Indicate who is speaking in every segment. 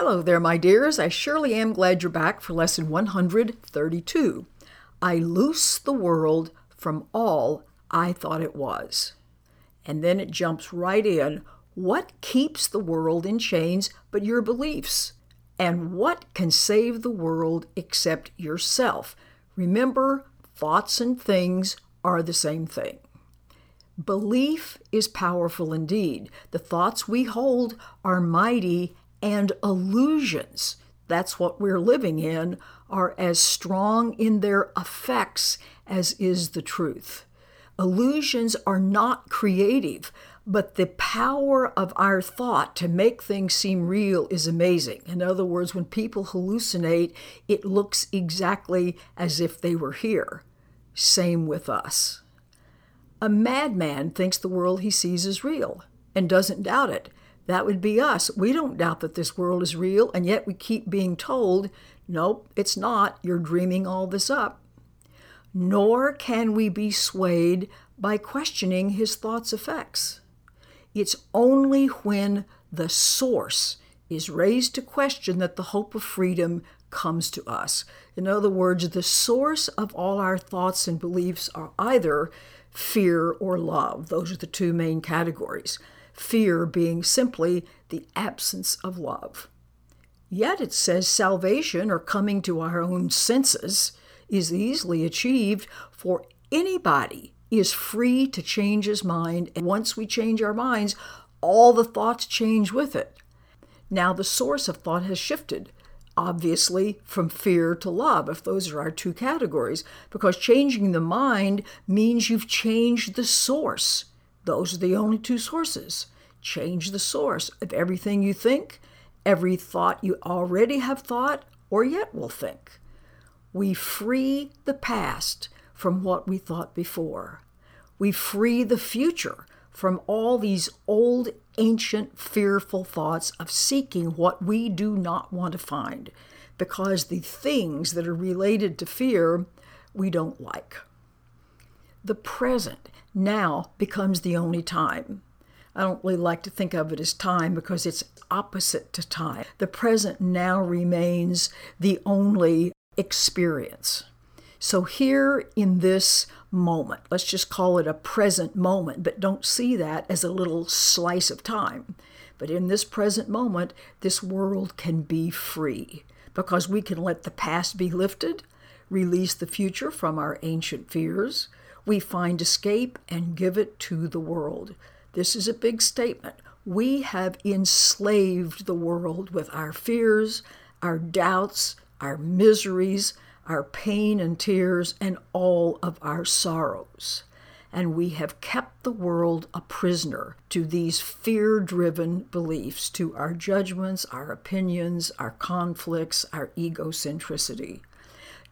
Speaker 1: Hello there, my dears. I surely am glad you're back for lesson 132. I loose the world from all I thought it was. And then it jumps right in. What keeps the world in chains but your beliefs? And what can save the world except yourself? Remember, thoughts and things are the same thing. Belief is powerful indeed. The thoughts we hold are mighty, and illusions, that's what we're living in, are as strong in their effects as is the truth. Illusions are not creative, but the power of our thought to make things seem real is amazing. In other words, when people hallucinate, it looks exactly as if they were here. Same with us. A madman thinks the world he sees is real and doesn't doubt it. That would be us. We don't doubt that this world is real, and yet we keep being told, nope, it's not. You're dreaming all this up. Nor can we be swayed by questioning his thoughts' effects. It's only when the source is raised to question that the hope of freedom comes to us. In other words, the source of all our thoughts and beliefs are either fear or love. Those are the two main categories. Fear being simply the absence of love. Yet it says salvation or coming to our own senses is easily achieved for anybody is free to change his mind. And once we change our minds, all the thoughts change with it. Now, the source of thought has shifted, obviously, from fear to love, if those are our two categories, because changing the mind means you've changed the source. Those are the only two sources. Change the source of everything you think, every thought you already have thought, or yet will think. We free the past from what we thought before. We free the future from all these old, ancient, fearful thoughts of seeking what we do not want to find, because the things that are related to fear we don't like. The present now becomes the only time. I don't really like to think of it as time because it's opposite to time. The present now remains the only experience. So, here in this moment, let's just call it a present moment, but don't see that as a little slice of time. But in this present moment, this world can be free because we can let the past be lifted, release the future from our ancient fears. We find escape and give it to the world. This is a big statement. We have enslaved the world with our fears, our doubts, our miseries, our pain and tears, and all of our sorrows. And we have kept the world a prisoner to these fear driven beliefs, to our judgments, our opinions, our conflicts, our egocentricity.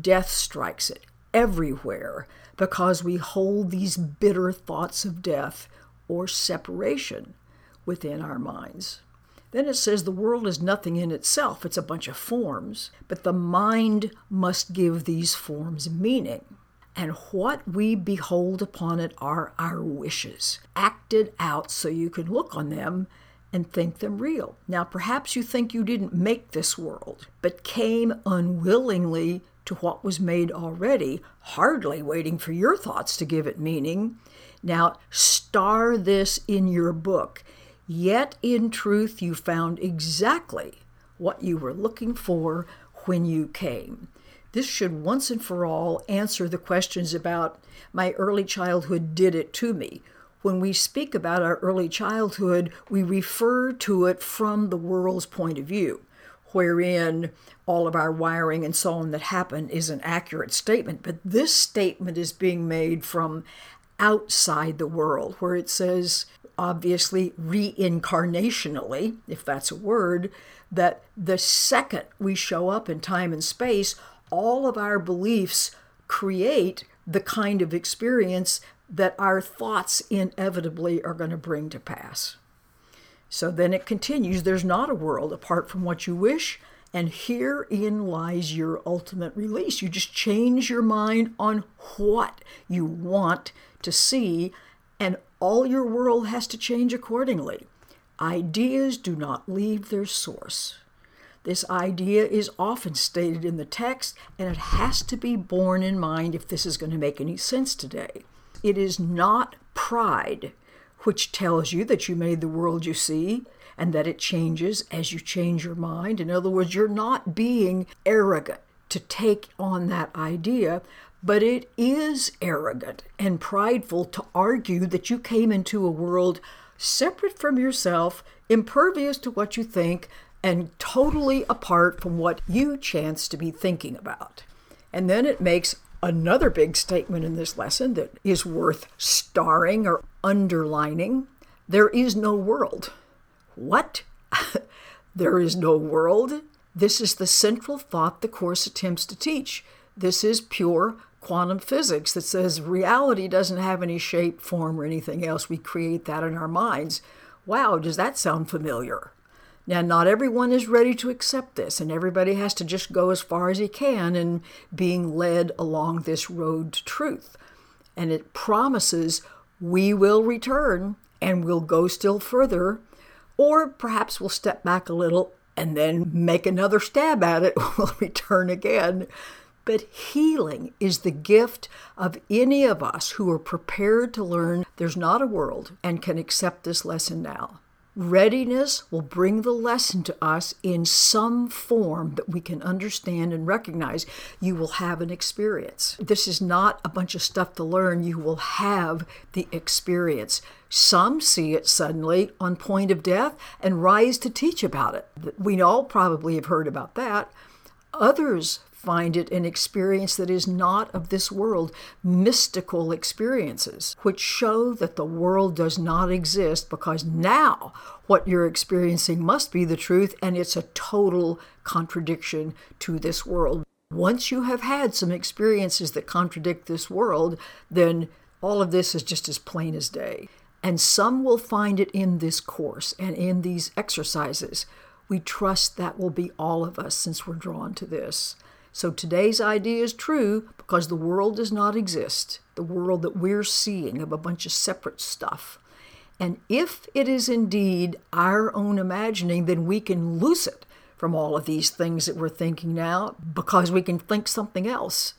Speaker 1: Death strikes it everywhere because we hold these bitter thoughts of death or separation within our minds. Then it says the world is nothing in itself, it's a bunch of forms, but the mind must give these forms meaning. And what we behold upon it are our wishes, acted out so you can look on them and think them real. Now, perhaps you think you didn't make this world, but came unwillingly to what was made already, hardly waiting for your thoughts to give it meaning. Now, star this in your book Yet in truth, you found exactly what you were looking for when you came. This should once and for all answer the questions about my early childhood did it to me. When we speak about our early childhood, we refer to it from the world's point of view, wherein all of our wiring and so on that happened is an accurate statement. But this statement is being made from outside the world, where it says, obviously reincarnationally, if that's a word, that the second we show up in time and space, all of our beliefs create the kind of experience that our thoughts inevitably are going to bring to pass. So then it continues there's not a world apart from what you wish, and herein lies your ultimate release. You just change your mind on what you want to see, and all your world has to change accordingly. Ideas do not leave their source. This idea is often stated in the text, and it has to be borne in mind if this is going to make any sense today. It is not pride which tells you that you made the world you see and that it changes as you change your mind. In other words, you're not being arrogant to take on that idea, but it is arrogant and prideful to argue that you came into a world separate from yourself, impervious to what you think, and totally apart from what you chance to be thinking about. And then it makes another big statement in this lesson that is worth starring or underlining there is no world. What? there is no world? This is the central thought the Course attempts to teach. This is pure quantum physics that says reality doesn't have any shape, form, or anything else. We create that in our minds. Wow, does that sound familiar? Now, not everyone is ready to accept this, and everybody has to just go as far as he can in being led along this road to truth. And it promises we will return and we'll go still further, or perhaps we'll step back a little and then make another stab at it. we'll return again. But healing is the gift of any of us who are prepared to learn there's not a world and can accept this lesson now. Readiness will bring the lesson to us in some form that we can understand and recognize. You will have an experience. This is not a bunch of stuff to learn. You will have the experience. Some see it suddenly on point of death and rise to teach about it. We all probably have heard about that. Others find it an experience that is not of this world, mystical experiences, which show that the world does not exist because now what you're experiencing must be the truth and it's a total contradiction to this world. Once you have had some experiences that contradict this world, then all of this is just as plain as day. And some will find it in this course and in these exercises. We trust that will be all of us since we're drawn to this. So today's idea is true because the world does not exist, the world that we're seeing of a bunch of separate stuff. And if it is indeed our own imagining, then we can loose it from all of these things that we're thinking now because we can think something else.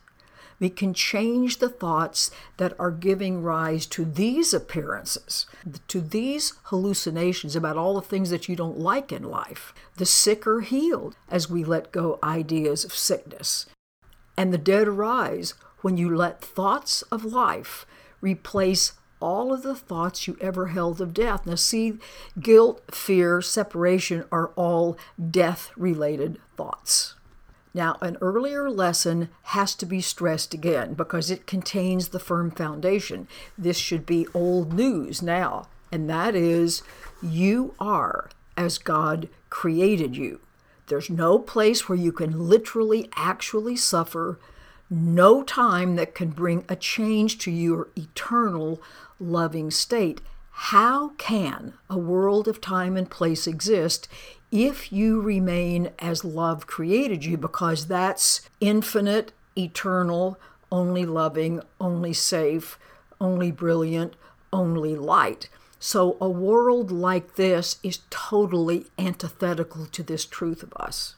Speaker 1: We can change the thoughts that are giving rise to these appearances, to these hallucinations about all the things that you don't like in life. The sick are healed as we let go ideas of sickness. And the dead arise when you let thoughts of life replace all of the thoughts you ever held of death. Now, see, guilt, fear, separation are all death related thoughts. Now, an earlier lesson has to be stressed again because it contains the firm foundation. This should be old news now, and that is you are as God created you. There's no place where you can literally actually suffer, no time that can bring a change to your eternal loving state. How can a world of time and place exist if you remain as love created you, because that's infinite, eternal, only loving, only safe, only brilliant, only light. So, a world like this is totally antithetical to this truth of us.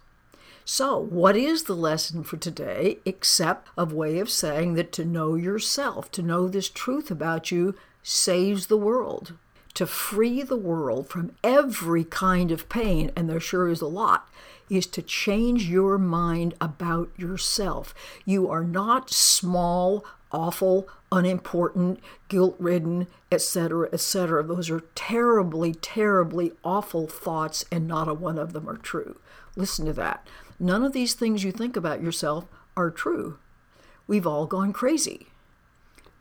Speaker 1: So, what is the lesson for today except a way of saying that to know yourself, to know this truth about you, saves the world? To free the world from every kind of pain, and there sure is a lot, is to change your mind about yourself. You are not small, awful, unimportant, guilt ridden, etc., etc. Those are terribly, terribly awful thoughts, and not a one of them are true. Listen to that. None of these things you think about yourself are true. We've all gone crazy.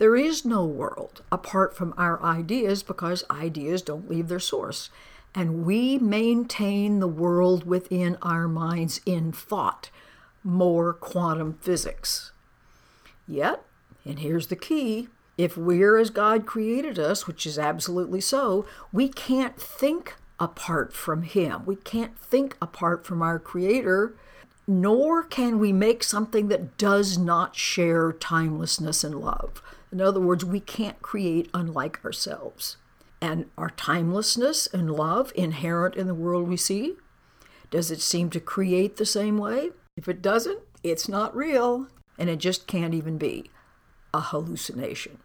Speaker 1: There is no world apart from our ideas because ideas don't leave their source. And we maintain the world within our minds in thought, more quantum physics. Yet, and here's the key if we're as God created us, which is absolutely so, we can't think apart from Him. We can't think apart from our Creator, nor can we make something that does not share timelessness and love. In other words, we can't create unlike ourselves. And our timelessness and love inherent in the world we see? Does it seem to create the same way? If it doesn't, it's not real, and it just can't even be a hallucination.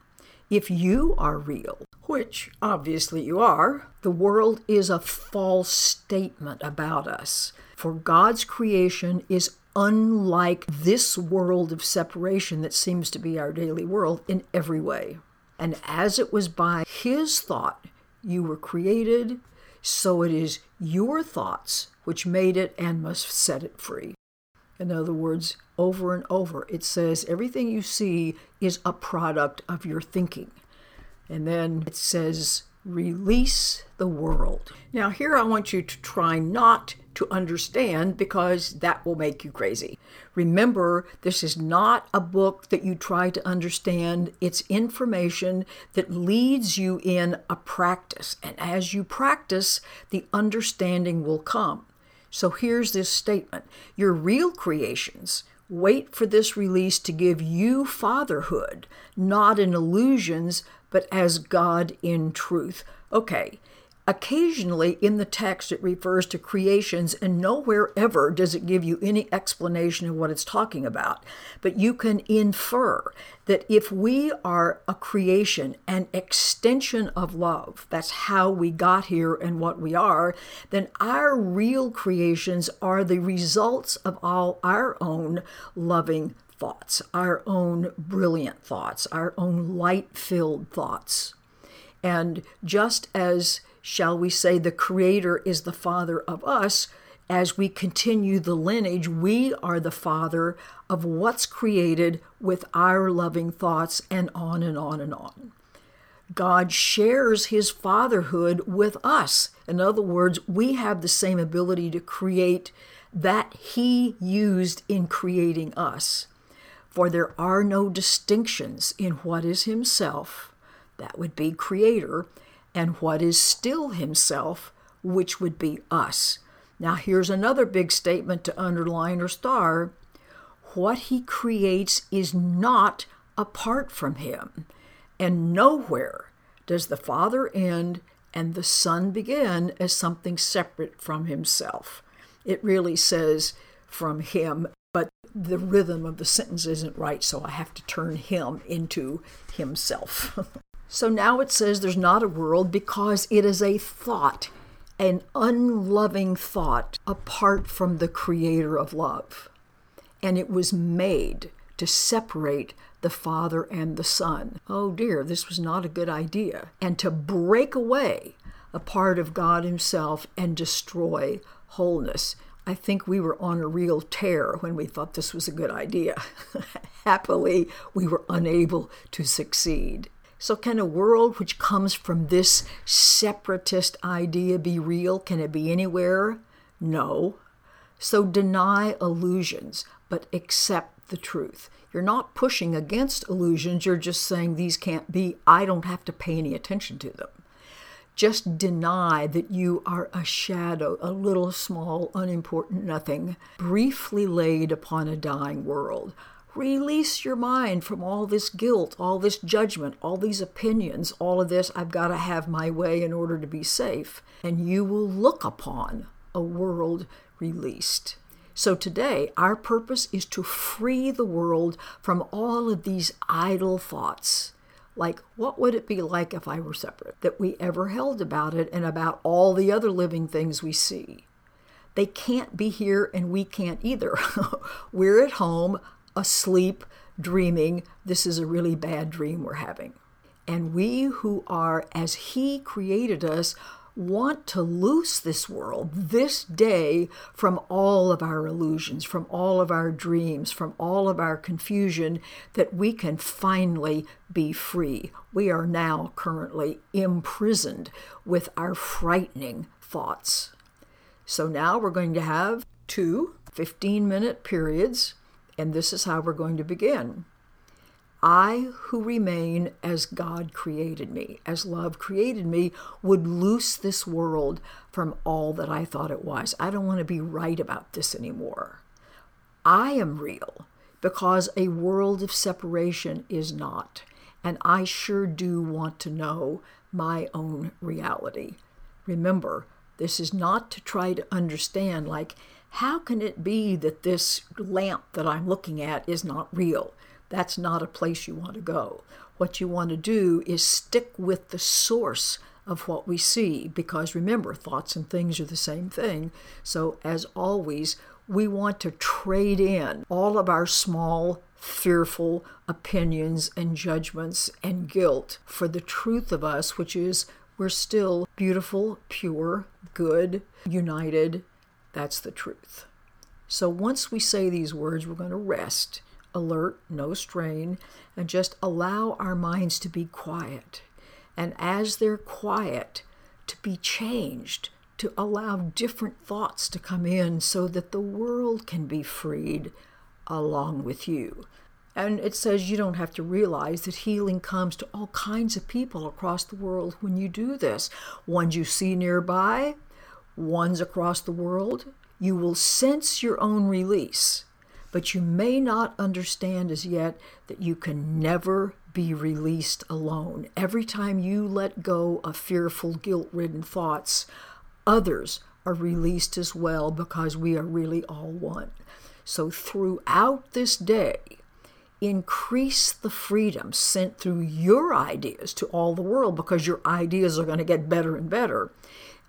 Speaker 1: If you are real, which obviously you are, the world is a false statement about us. For God's creation is unlike this world of separation that seems to be our daily world in every way. And as it was by His thought you were created, so it is your thoughts which made it and must set it free. In other words, over and over, it says everything you see is a product of your thinking. And then it says, release the world. Now, here I want you to try not to understand because that will make you crazy. Remember, this is not a book that you try to understand, it's information that leads you in a practice. And as you practice, the understanding will come. So here's this statement Your real creations wait for this release to give you fatherhood, not in illusions, but as God in truth. Okay, Occasionally in the text, it refers to creations, and nowhere ever does it give you any explanation of what it's talking about. But you can infer that if we are a creation, an extension of love, that's how we got here and what we are, then our real creations are the results of all our own loving thoughts, our own brilliant thoughts, our own light filled thoughts. And just as shall we say, the Creator is the Father of us, as we continue the lineage, we are the Father of what's created with our loving thoughts, and on and on and on. God shares his fatherhood with us. In other words, we have the same ability to create that he used in creating us. For there are no distinctions in what is himself, that would be creator, and what is still himself, which would be us. Now, here's another big statement to underline or star what he creates is not apart from him, and nowhere does the Father end and the Son begin as something separate from himself. It really says from him, but the rhythm of the sentence isn't right, so I have to turn him into himself. So now it says there's not a world because it is a thought, an unloving thought apart from the creator of love. And it was made to separate the Father and the Son. Oh dear, this was not a good idea. And to break away a part of God Himself and destroy wholeness. I think we were on a real tear when we thought this was a good idea. Happily, we were unable to succeed. So, can a world which comes from this separatist idea be real? Can it be anywhere? No. So, deny illusions, but accept the truth. You're not pushing against illusions, you're just saying these can't be. I don't have to pay any attention to them. Just deny that you are a shadow, a little small, unimportant nothing, briefly laid upon a dying world. Release your mind from all this guilt, all this judgment, all these opinions, all of this, I've got to have my way in order to be safe. And you will look upon a world released. So today, our purpose is to free the world from all of these idle thoughts. Like, what would it be like if I were separate? That we ever held about it and about all the other living things we see. They can't be here and we can't either. we're at home asleep, dreaming, this is a really bad dream we're having. And we who are, as He created us, want to loose this world this day from all of our illusions, from all of our dreams, from all of our confusion, that we can finally be free. We are now currently imprisoned with our frightening thoughts. So now we're going to have two 15 minute periods and this is how we're going to begin. I, who remain as God created me, as love created me, would loose this world from all that I thought it was. I don't want to be right about this anymore. I am real because a world of separation is not. And I sure do want to know my own reality. Remember, This is not to try to understand, like, how can it be that this lamp that I'm looking at is not real? That's not a place you want to go. What you want to do is stick with the source of what we see, because remember, thoughts and things are the same thing. So, as always, we want to trade in all of our small, fearful opinions and judgments and guilt for the truth of us, which is we're still beautiful, pure, good, united. That's the truth. So once we say these words, we're going to rest, alert, no strain, and just allow our minds to be quiet. And as they're quiet, to be changed, to allow different thoughts to come in so that the world can be freed along with you. And it says you don't have to realize that healing comes to all kinds of people across the world when you do this. Ones you see nearby, ones across the world. You will sense your own release, but you may not understand as yet that you can never be released alone. Every time you let go of fearful, guilt ridden thoughts, others are released as well because we are really all one. So, throughout this day, increase the freedom sent through your ideas to all the world because your ideas are going to get better and better.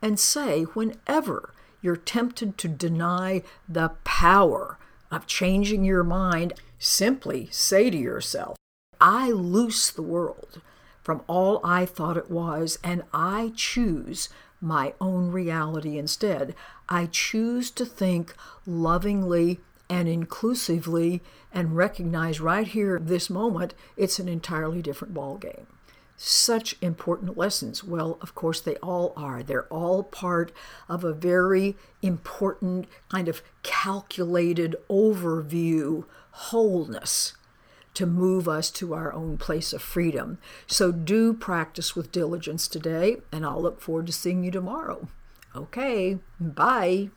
Speaker 1: And say, whenever you're tempted to deny the power of changing your mind, simply say to yourself, I loose the world from all I thought it was, and I choose my own reality instead. I choose to think lovingly and inclusively and recognize right here, this moment, it's an entirely different ballgame. Such important lessons. Well, of course, they all are. They're all part of a very important kind of calculated overview wholeness to move us to our own place of freedom. So do practice with diligence today, and I'll look forward to seeing you tomorrow. Okay, bye.